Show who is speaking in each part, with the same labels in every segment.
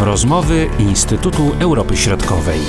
Speaker 1: Rozmowy Instytutu Europy Środkowej.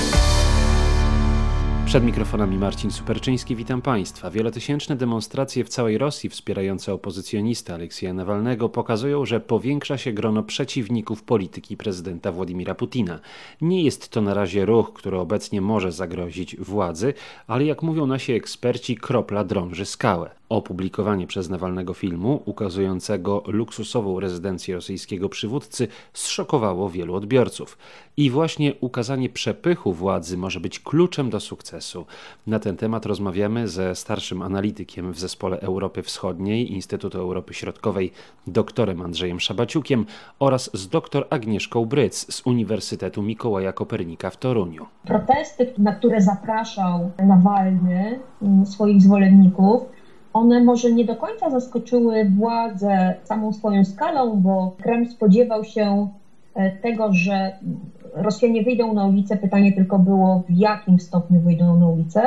Speaker 1: Przed mikrofonami Marcin Superczyński, witam Państwa. Wielotysięczne demonstracje w całej Rosji wspierające opozycjonistę Aleksieja Nawalnego pokazują, że powiększa się grono przeciwników polityki prezydenta Władimira Putina. Nie jest to na razie ruch, który obecnie może zagrozić władzy, ale jak mówią nasi eksperci, kropla drąży skałę. Opublikowanie przez Nawalnego filmu ukazującego luksusową rezydencję rosyjskiego przywódcy zszokowało wielu odbiorców. I właśnie ukazanie przepychu władzy może być kluczem do sukcesu. Na ten temat rozmawiamy ze starszym analitykiem w Zespole Europy Wschodniej Instytutu Europy Środkowej, doktorem Andrzejem Szabaciukiem oraz z dr Agnieszką Bryc z Uniwersytetu Mikołaja Kopernika w Toruniu.
Speaker 2: Protesty, na które zapraszał Nawalny mm, swoich zwolenników, one może nie do końca zaskoczyły władzę samą swoją skalą, bo Kreml spodziewał się e, tego, że Rosjanie wyjdą na ulicę. Pytanie tylko było, w jakim stopniu wyjdą na ulicę.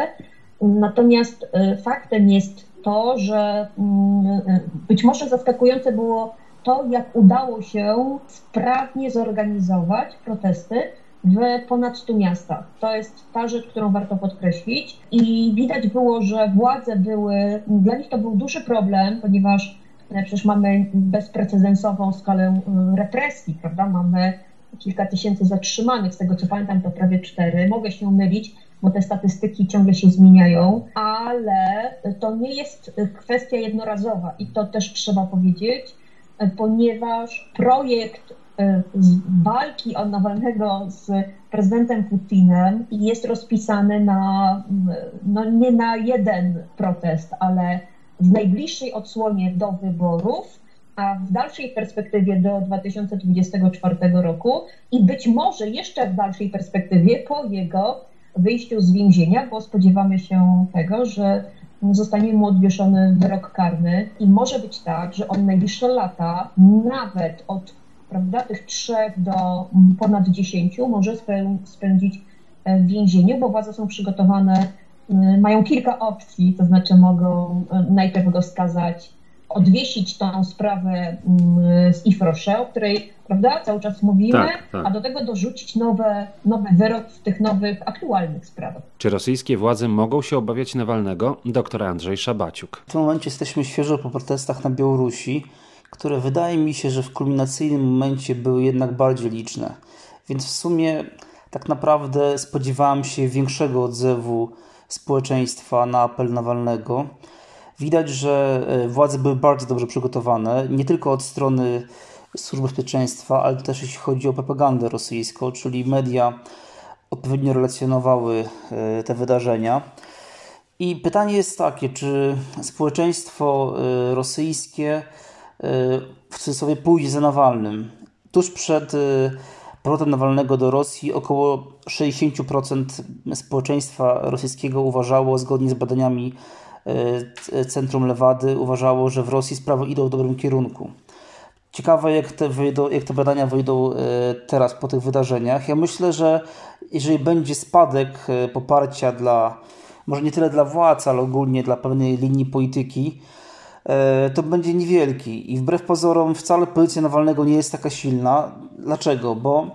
Speaker 2: Natomiast e, faktem jest to, że mm, e, być może zaskakujące było to, jak udało się sprawnie zorganizować protesty, w ponad 100 miastach. To jest ta rzecz, którą warto podkreślić. I widać było, że władze były, dla nich to był duży problem, ponieważ e, przecież mamy bezprecedensową skalę e, represji, prawda? Mamy kilka tysięcy zatrzymanych, z tego co pamiętam to prawie cztery. Mogę się mylić, bo te statystyki ciągle się zmieniają, ale to nie jest kwestia jednorazowa i to też trzeba powiedzieć, e, ponieważ projekt walki od Nawalnego z prezydentem Putinem jest rozpisany na, no nie na jeden protest, ale w najbliższej odsłonie do wyborów, a w dalszej perspektywie do 2024 roku i być może jeszcze w dalszej perspektywie po jego wyjściu z więzienia, bo spodziewamy się tego, że zostanie mu odwieszony wyrok karny. I może być tak, że on najbliższe lata, nawet od prawda, tych trzech do ponad dziesięciu może spędzić e, w więzieniu, bo władze są przygotowane, mają kilka opcji, to znaczy mogą e, najpierw go skazać, odwiesić tą sprawę z Ifrosze, o której prawda, cały czas mówimy, tak, tak. a do tego dorzucić nowe, nowy wyrok w tych nowych, aktualnych sprawach.
Speaker 1: Czy rosyjskie władze mogą się obawiać Nawalnego? Doktor Andrzej Szabaciuk.
Speaker 3: W tym momencie jesteśmy świeżo po protestach na Białorusi które wydaje mi się, że w kulminacyjnym momencie były jednak bardziej liczne. Więc w sumie tak naprawdę spodziewałem się większego odzewu społeczeństwa na apel Nawalnego. Widać, że e, władze były bardzo dobrze przygotowane, nie tylko od strony służb bezpieczeństwa, ale też jeśli chodzi o propagandę rosyjską, czyli media odpowiednio relacjonowały e, te wydarzenia. I pytanie jest takie, czy społeczeństwo e, rosyjskie w cudzysłowie pójdzie za Nawalnym. Tuż przed y, powrotem Nawalnego do Rosji około 60% społeczeństwa rosyjskiego uważało, zgodnie z badaniami y, Centrum Lewady, uważało, że w Rosji sprawy idą w dobrym kierunku. Ciekawe, jak te, wyjdą, jak te badania wyjdą y, teraz po tych wydarzeniach. Ja myślę, że jeżeli będzie spadek poparcia dla, może nie tyle dla władz, ale ogólnie dla pewnej linii polityki, to będzie niewielki. I wbrew pozorom wcale pozycja Nawalnego nie jest taka silna. Dlaczego? Bo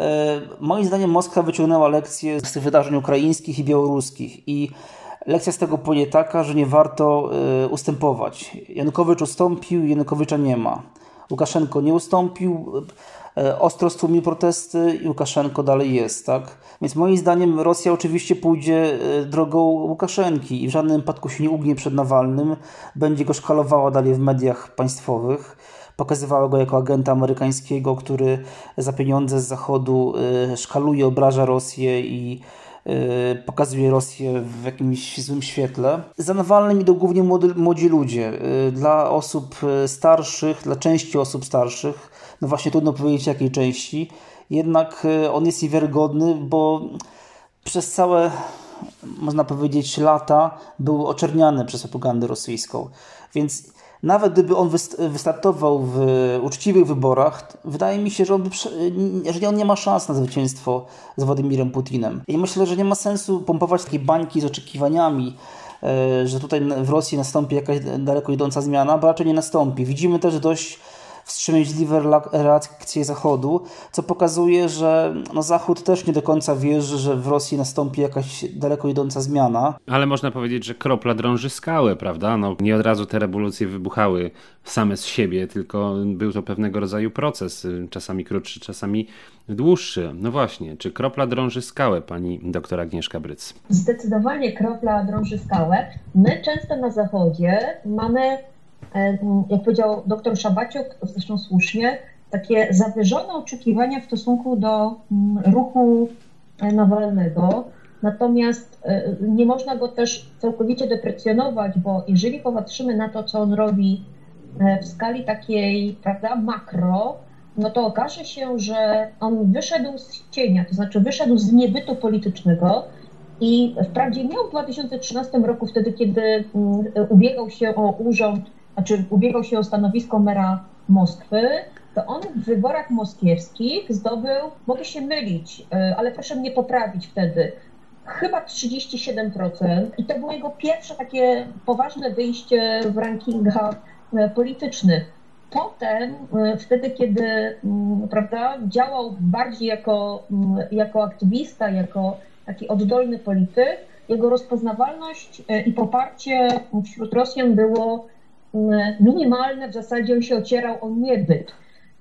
Speaker 3: e, moim zdaniem Moskwa wyciągnęła lekcję z tych wydarzeń ukraińskich i białoruskich. I lekcja z tego płynie taka, że nie warto e, ustępować. Janukowycz ustąpił, Janukowycza nie ma. Łukaszenko nie ustąpił, E, ostro stłumił protesty i Łukaszenko dalej jest, tak? Więc moim zdaniem Rosja oczywiście pójdzie e, drogą Łukaszenki i w żadnym wypadku się nie ugnie przed Nawalnym, będzie go szkalowała dalej w mediach państwowych pokazywała go jako agenta amerykańskiego, który za pieniądze z Zachodu e, szkaluje, obraża Rosję i pokazuje Rosję w jakimś złym świetle. Za Nawalnym idą głównie młody, młodzi ludzie. Dla osób starszych, dla części osób starszych no właśnie trudno powiedzieć jakiej części, jednak e, on jest niewiarygodny, bo przez całe, można powiedzieć, lata był oczerniany przez propagandę rosyjską. Więc nawet gdyby on wystartował w uczciwych wyborach, wydaje mi się, że on, by, że on nie ma szans na zwycięstwo z Władimirem Putinem. I myślę, że nie ma sensu pompować takiej bańki z oczekiwaniami, e, że tutaj w Rosji nastąpi jakaś daleko idąca zmiana, bo raczej nie nastąpi. Widzimy też dość wstrzemięźliwe reakcje Zachodu, co pokazuje, że no, Zachód też nie do końca wierzy, że w Rosji nastąpi jakaś daleko idąca zmiana.
Speaker 1: Ale można powiedzieć, że kropla drąży skałę, prawda? No, nie od razu te rewolucje wybuchały same z siebie, tylko był to pewnego rodzaju proces, czasami krótszy, czasami dłuższy. No właśnie, czy kropla drąży skałę, pani doktor Agnieszka Bryc?
Speaker 2: Zdecydowanie kropla drąży skałę. My często na Zachodzie mamy, jak powiedział doktor Szabaciuk, zresztą słusznie, takie zawyżone oczekiwania w stosunku do mm, ruchu e, Nawalnego. Natomiast e, nie można go też całkowicie deprecjonować, bo jeżeli popatrzymy na to, co on robi w skali takiej, prawda, makro, no to okaże się, że on wyszedł z cienia, to znaczy wyszedł z niebytu politycznego i wprawdzie miał w 2013 roku, wtedy kiedy mm, ubiegał się o urząd, znaczy ubiegał się o stanowisko mera Moskwy, to on w wyborach moskiewskich zdobył, mogę się mylić, y, ale proszę mnie poprawić wtedy, chyba 37%. I to było jego pierwsze takie poważne wyjście w rankingach y, politycznych. Potem, e, wtedy, kiedy mm, prawda, działał bardziej jako, mm, jako aktywista, jako taki oddolny polityk, jego rozpoznawalność e, i poparcie wśród Rosjan było minimalne, w zasadzie on się ocierał o niebyt.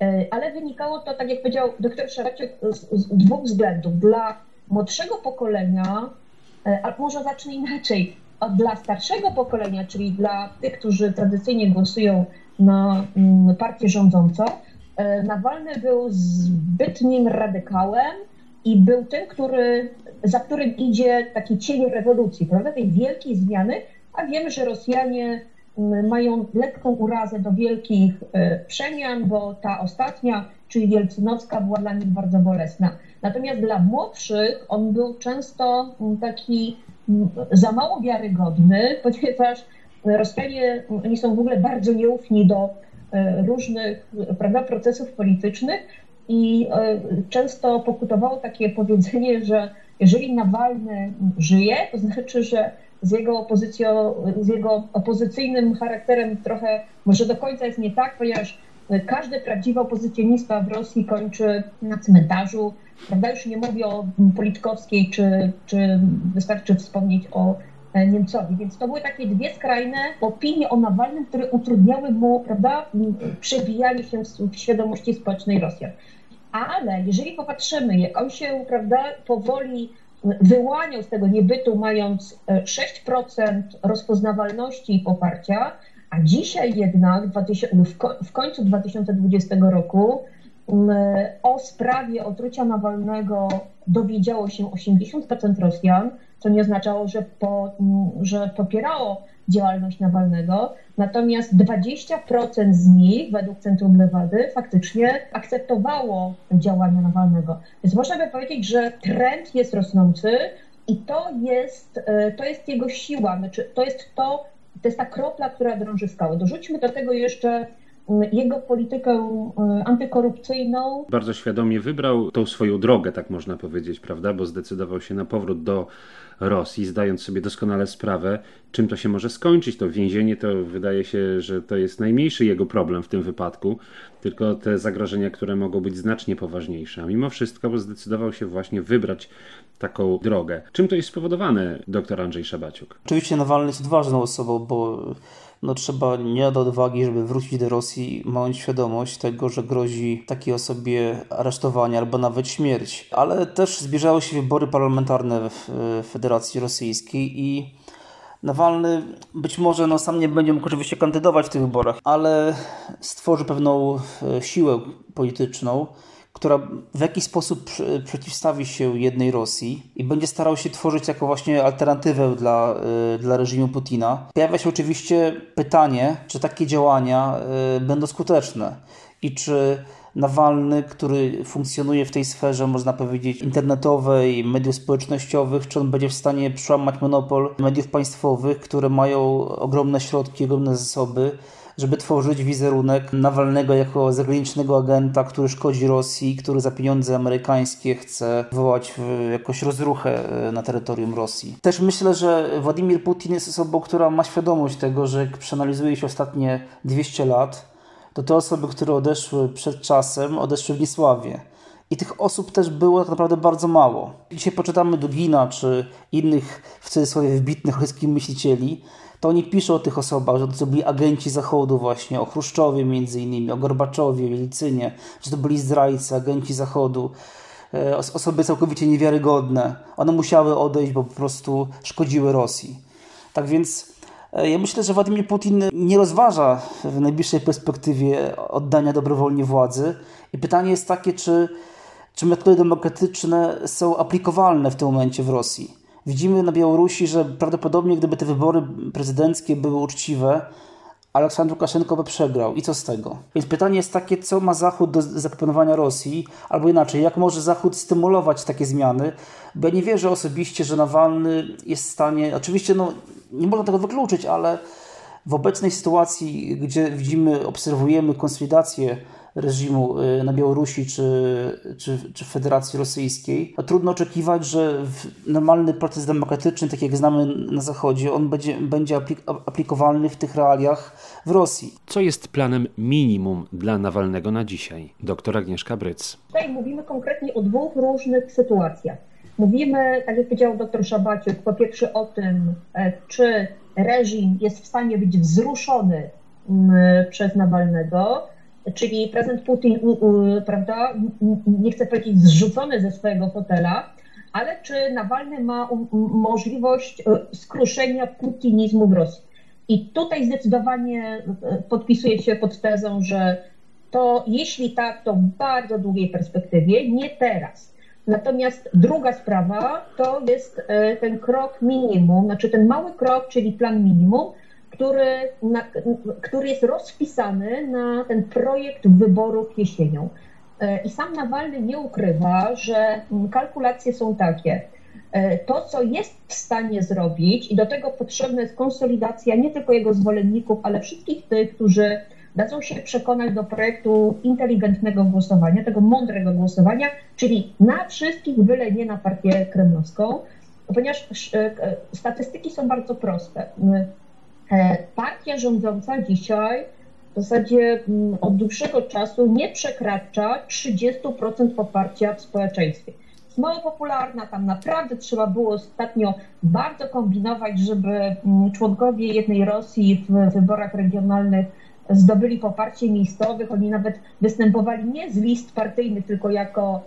Speaker 2: E, ale wynikało to, tak jak powiedział dr Szaraciuk, z, z dwóch względów. Dla młodszego pokolenia, albo może zacznę inaczej, a dla starszego pokolenia, czyli dla tych, którzy tradycyjnie głosują na mm, partię rządzącą. E, Nawalny był zbytnim radykałem i był tym, który, za którym idzie taki cień rewolucji, prawda, tej wielkiej zmiany, a wiemy, że Rosjanie mają lekką urazę do wielkich e, przemian, bo ta ostatnia, czyli Wielcynowska, była dla nich bardzo bolesna. Natomiast dla młodszych on był często mm, taki za mało wiarygodny, ponieważ Rosjanie, oni są w ogóle bardzo nieufni do e, różnych prawda, procesów politycznych i e, często pokutowało takie powiedzenie, że jeżeli Nawalny żyje, to znaczy, że z jego, opozycją, z jego opozycyjnym charakterem trochę może do końca jest nie tak, ponieważ każdy prawdziwy opozycjonista w Rosji kończy na cmentarzu, prawda? Już nie mówię o Politkowskiej, czy, czy wystarczy wspomnieć o E, Niemcowi. Więc to były takie dwie skrajne opinie o Nawalnym, które utrudniały mu prawda, przebijanie się w świadomości społecznej Rosjan. Ale jeżeli popatrzymy, jak on się prawda, powoli wyłaniał z tego niebytu, mając 6% e, rozpoznawalności i poparcia, a dzisiaj jednak w końcu 2020 roku o sprawie otrucia Nawalnego dowiedziało się 80% Rosjan, co nie oznaczało, że, po, że popierało działalność Nawalnego, natomiast 20% z nich, według Centrum Lewady, faktycznie akceptowało działania Nawalnego. Więc można by powiedzieć, że trend jest rosnący i to jest, e, to jest jego siła, znaczy to jest to, to jest ta kropla, która drąży skałę. Dorzućmy do tego jeszcze jego politykę e, antykorupcyjną.
Speaker 1: Bardzo świadomie wybrał tą swoją drogę, tak można powiedzieć, prawda? Bo zdecydował się na powrót do Rosji, zdając sobie doskonale sprawę, czym to się może skończyć. To więzienie to wydaje się, że to jest najmniejszy jego problem w tym wypadku, tylko te zagrożenia, które mogą być znacznie poważniejsze. A mimo wszystko zdecydował się właśnie wybrać taką drogę. Czym to jest spowodowane, doktor Andrzej Szabaciuk?
Speaker 3: Oczywiście Nawalny jest odważną osobą, bo no trzeba nie do odwagi, żeby wrócić do Rosji, mając świadomość tego, że grozi takiej osobie aresztowanie albo nawet śmierć. Ale też zbliżały się wybory parlamentarne w Federacji Rosyjskiej i Nawalny być może no, sam nie będzie mógł oczywiście kandydować w tych wyborach, ale stworzy pewną e, siłę polityczną, która w jakiś sposób przeciwstawi się jednej Rosji i będzie starał się tworzyć jako właśnie alternatywę dla, y, dla reżimu Putina. Pojawia się oczywiście pytanie, czy takie działania y, będą skuteczne i czy Nawalny, który funkcjonuje w tej sferze, można powiedzieć, internetowej, mediów społecznościowych, czy on będzie w stanie przełamać monopol mediów państwowych, które mają ogromne środki, ogromne zasoby, żeby tworzyć wizerunek Nawalnego jako zagranicznego agenta, który szkodzi Rosji, który za pieniądze amerykańskie chce wywołać jakąś rozruchę e, na terytorium Rosji. Też myślę, że Władimir Putin jest osobą, która ma świadomość tego, że jak przeanalizuje się ostatnie 200 lat, to te osoby, które odeszły przed czasem, odeszły w niesławie. I tych osób też było tak naprawdę bardzo mało. Dzisiaj poczytamy Dugina czy innych w cudzysłowie wybitnych rosyjskich myślicieli, to oni piszą o tych osobach, że to byli agenci Zachodu właśnie, o Chruszczowie między innymi, o Gorbaczowie, Jelicynie, że to byli zdrajcy, agenci Zachodu, e, osoby całkowicie niewiarygodne. One musiały odejść, bo po prostu szkodziły Rosji. Tak więc e, ja myślę, że Władimir Putin nie rozważa w najbliższej perspektywie oddania dobrowolnie władzy. I pytanie jest takie, czy, czy metody demokratyczne są aplikowalne w tym momencie w Rosji. Widzimy na Białorusi, że prawdopodobnie gdyby te wybory prezydenckie były uczciwe, Aleksandr Łukaszenko by przegrał. I co z tego? Więc pytanie jest takie, co ma Zachód do zaproponowania Rosji, albo inaczej, jak może Zachód stymulować takie zmiany? Bo ja nie wierzę osobiście, że Nawalny jest w stanie, oczywiście no, nie można tego wykluczyć, ale w obecnej sytuacji, gdzie widzimy, obserwujemy konsolidację reżimu y, na Białorusi czy, czy, czy Federacji Rosyjskiej, to trudno oczekiwać, że normalny proces demokratyczny, tak jak znamy na Zachodzie, on będzie, będzie aplikowalny w tych realiach w Rosji.
Speaker 1: Co jest planem minimum dla Nawalnego na dzisiaj? Doktor Agnieszka Bryc.
Speaker 2: Tutaj mówimy konkretnie o dwóch różnych sytuacjach. Mówimy, tak jak powiedział dr Szabaciuk, po pierwsze o tym, e, czy reżim jest w stanie być wzruszony mm, przez Nawalnego, czyli prezydent Putin, prawda, nie chcę powiedzieć zrzucony ze swojego fotela, ale czy Nawalny ma możliwość e, skruszenia putinizmu w Rosji. I tutaj zdecydowanie e, podpisuję się pod tezą, że to jeśli tak, to w bardzo długiej perspektywie, nie teraz. Natomiast druga sprawa to jest e, ten krok minimum, znaczy ten mały krok, czyli plan minimum, który, na, który jest rozpisany na ten projekt wyborów jesienią. E, I sam Nawalny nie ukrywa, że kalkulacje są takie. E, to, co jest w stanie zrobić, i do tego potrzebna jest konsolidacja nie tylko jego zwolenników, ale wszystkich tych, którzy dadzą się przekonać do projektu inteligentnego głosowania, tego mądrego głosowania, czyli na wszystkich, byle nie na partię kremlowską, ponieważ e, statystyki są bardzo proste. E, partia rządząca dzisiaj w zasadzie mm, od dłuższego czasu nie przekracza 30% poparcia w społeczeństwie. Jest mało popularna, tam naprawdę trzeba było ostatnio bardzo kombinować, żeby mm, członkowie jednej Rosji w wyborach regionalnych zdobyli poparcie miejscowych. Oni nawet występowali nie z list partyjnych, tylko jako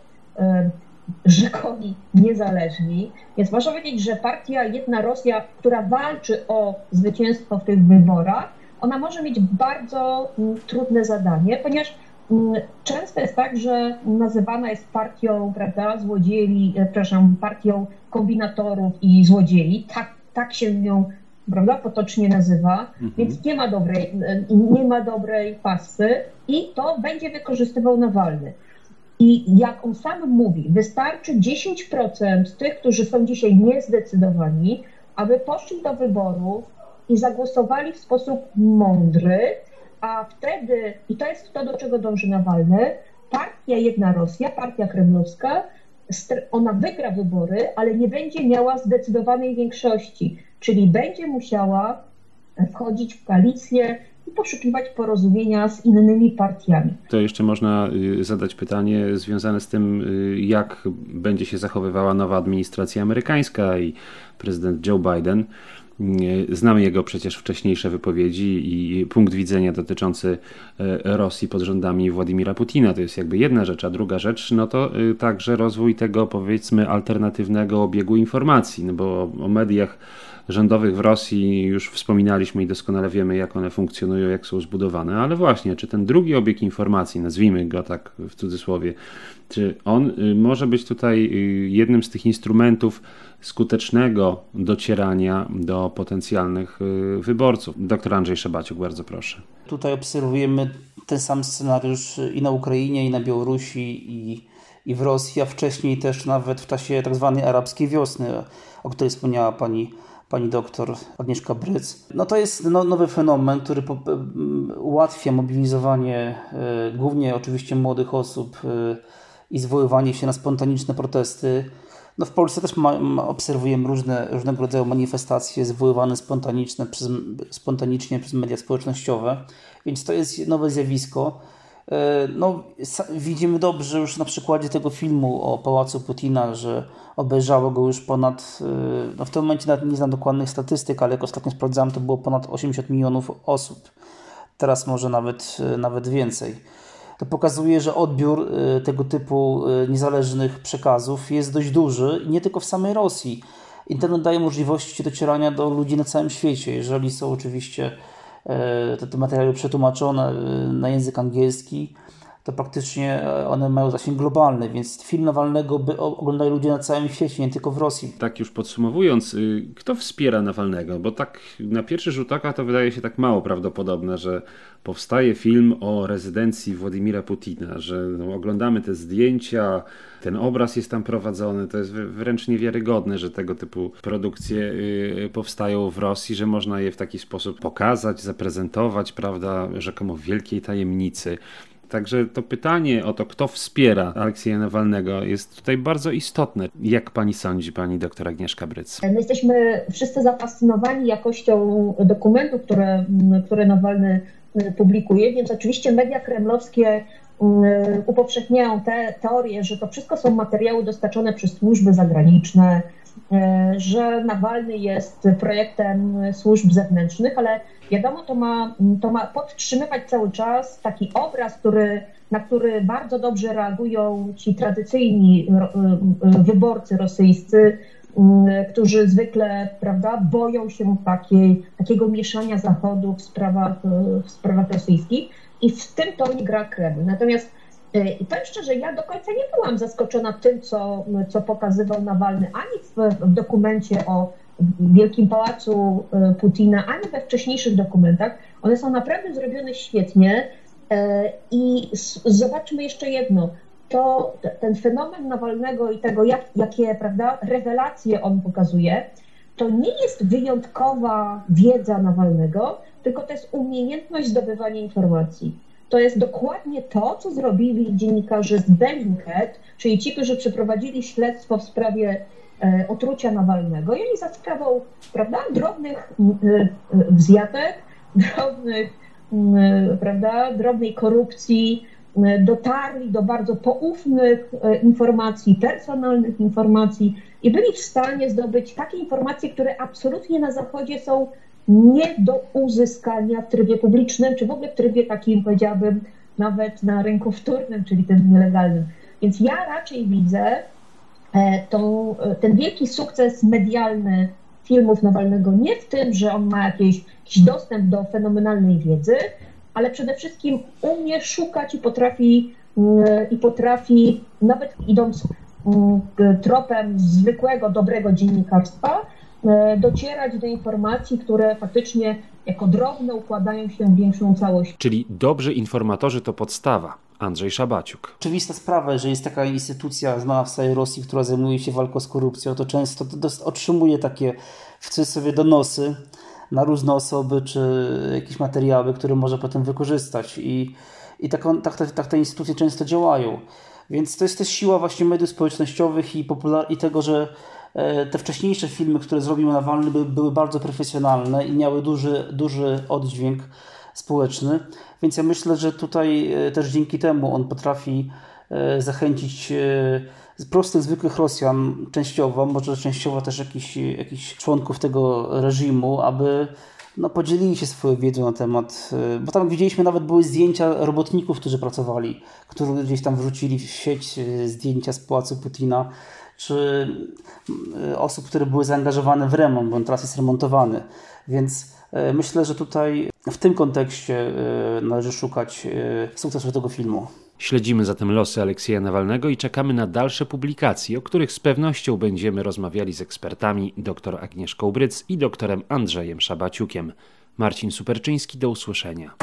Speaker 2: rzekomi niezależni. Więc można powiedzieć, że partia Jedna Rosja, która walczy o zwycięstwo w tych wyborach, ona może mieć bardzo mm, trudne zadanie, ponieważ mm, często jest tak, że nazywana jest partią, prawda, złodziei, e, przepraszam, partią kombinatorów i złodziei. Tak, tak się ją prawda, potocznie nazywa, mhm. więc nie ma dobrej, nie ma dobrej pasy i to będzie wykorzystywał Nawalny. I jak on sam mówi, wystarczy 10% tych, którzy są dzisiaj niezdecydowani, aby poszli do wyborów i zagłosowali w sposób mądry, a wtedy, i to jest to, do czego dąży Nawalny, partia Jedna Rosja, partia kremlowska, ona wygra wybory, ale nie będzie miała zdecydowanej większości, czyli będzie musiała wchodzić w koalicję i poszukiwać porozumienia z innymi partiami.
Speaker 1: To jeszcze można y, zadać pytanie związane z tym, y, jak będzie się zachowywała nowa administracja amerykańska i prezydent Joe Biden. Y, znamy jego przecież wcześniejsze wypowiedzi i punkt widzenia dotyczący Rosji pod rządami Władimira Putina. To jest jakby jedna rzecz, a druga rzecz, no to także rozwój tego powiedzmy alternatywnego obiegu informacji, no bo o mediach rządowych w Rosji już wspominaliśmy i doskonale wiemy, jak one funkcjonują, jak są zbudowane, ale właśnie, czy ten drugi obieg informacji, nazwijmy go tak w cudzysłowie, czy on y, może być tutaj y, jednym z tych instrumentów skutecznego docierania do potencjalnych y, wyborców? Doktor Andrzej Szabaciuk, bardzo proszę.
Speaker 3: Tutaj obserwujemy ten sam scenariusz i na Ukrainie, i na Białorusi, i, i w Rosji, a wcześniej też nawet w czasie tak zwanej arabskiej wiosny, o której wspomniała pani pani doktor Agnieszka Bryc. No to jest no, nowy fenomen, który po, ułatwia mobilizowanie y, głównie oczywiście młodych osób y, i zwoływanie się na spontaniczne protesty. No w Polsce też ma, ma, obserwujemy różne, różnego rodzaju manifestacje zwoływane spontaniczne przez, spontanicznie przez media społecznościowe, więc to jest nowe zjawisko. E, no, widzimy dobrze już na przykładzie tego filmu o Pałacu Putina, że obejrzało go już ponad, e, no w tym momencie nawet nie znam dokładnych statystyk, ale jak ostatnio sprawdzałem, to było ponad 80 milionów osób. Teraz może nawet, e, nawet więcej. To pokazuje, że odbiór tego typu niezależnych przekazów jest dość duży nie tylko w samej Rosji. Internet daje możliwości docierania do ludzi na całym świecie, jeżeli są oczywiście te, te materiały przetłumaczone e, na język angielski, to praktycznie e, one mają zasięg globalny, więc film Nawalnego by oglądają ludzie na całym świecie, nie tylko w Rosji.
Speaker 1: Tak już podsumowując, y, kto wspiera Nawalnego? Bo tak na pierwszy rzut oka to wydaje się tak mało prawdopodobne, że powstaje film o rezydencji Władimira Putina, że no, oglądamy te zdjęcia, ten obraz jest tam prowadzony, to jest wręcz niewiarygodne, że tego typu produkcje y, powstają w Rosji, że można je w taki sposób pokazać, zaprezentować, prawda, rzekomo w wielkiej tajemnicy. Także to pytanie o to, kto wspiera Aleksieja Nawalnego jest tutaj bardzo istotne. Jak pani sądzi, pani doktor Agnieszka Bryc?
Speaker 2: My jesteśmy wszyscy zafascynowani jakością dokumentów, które, które Nawalny y, publikuje, więc oczywiście media kremlowskie y, upowszechniają te teorie, że to wszystko są materiały dostarczone przez służby zagraniczne, E, że Nawalny jest projektem służb zewnętrznych, ale wiadomo, to ma, to ma podtrzymywać cały czas taki obraz, który, na który bardzo dobrze reagują ci tradycyjni e, e, wyborcy rosyjscy, którzy zwykle prawda, boją się takiej, takiego mieszania Zachodu w sprawach, w sprawach rosyjskich i w tym tonie gra Kreml. Natomiast I powiem szczerze, ja do końca nie byłam zaskoczona tym, co, co pokazywał Nawalny ani w, w dokumencie o Wielkim Pałacu e, Putina, ani we wcześniejszych dokumentach. One są naprawdę zrobione świetnie. E, I zobaczmy jeszcze jedno. To ten fenomen Nawalnego i tego, jak, jakie prawda, rewelacje on pokazuje, to nie jest wyjątkowa wiedza Nawalnego, tylko to jest umiejętność zdobywania informacji to jest dokładnie to, co zrobili dziennikarze z Bellingcat, czyli ci, którzy przeprowadzili śledztwo w sprawie otrucia Nawalnego i oni za sprawą prawda, drobnych e, wzjatek, drobnych, e, prawda, drobnej korupcji dotarli do bardzo poufnych informacji, personalnych informacji i byli w stanie zdobyć takie informacje, które absolutnie na Zachodzie są nie do uzyskania w trybie publicznym, czy w ogóle w trybie takim, powiedziałabym, nawet na rynku wtórnym, czyli tym nielegalnym. Więc ja raczej widzę e, tą, e, ten wielki sukces medialny filmów Nawalnego nie w tym, że on ma jakiś, jakiś dostęp do fenomenalnej wiedzy, ale przede wszystkim umie szukać i potrafi, i potrafi nawet idąc tropem zwykłego, dobrego dziennikarstwa, E, docierać do informacji, które faktycznie jako drobne układają się w większą całość.
Speaker 1: Czyli dobrzy informatorzy to podstawa. Andrzej Szabaciuk.
Speaker 3: Oczywista sprawa, że jest taka instytucja znana w całej Rosji, która zajmuje się walką z korupcją, to często otrzymuje takie w cudzysłowie donosy na różne osoby, czy jakieś materiały, które może potem wykorzystać. I, i tak, tak, tak, tak te instytucje często działają. Więc to jest też siła właśnie mediów społecznościowych i, popular- i tego, że E, te wcześniejsze filmy, które zrobił Nawalny, były, były bardzo profesjonalne i miały duży, duży oddźwięk społeczny. Więc ja myślę, że tutaj e, też dzięki temu on potrafi e, zachęcić prostych, zwykłych Rosjan częściowo, może częściowo też jakichś, jakichś członków tego reżimu, aby no, podzielili się swoją wiedzą na temat, bo tam widzieliśmy nawet były zdjęcia robotników, którzy pracowali, którzy gdzieś tam wrzucili w sieć zdjęcia z pałacu Putina czy osób, które były zaangażowane w remont, bo on teraz jest remontowany. Więc myślę, że tutaj w tym kontekście y, należy szukać sukcesu tego filmu.
Speaker 1: Śledzimy zatem losy Aleksieja Nawalnego i czekamy na dalsze publikacje, o których z pewnością będziemy rozmawiali z ekspertami dr Agnieszką Bryc i doktorem Andrzejem Szabaciukiem. Marcin Superczyński, do usłyszenia.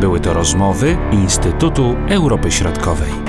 Speaker 4: Były to rozmowy Instytutu Europy Środkowej.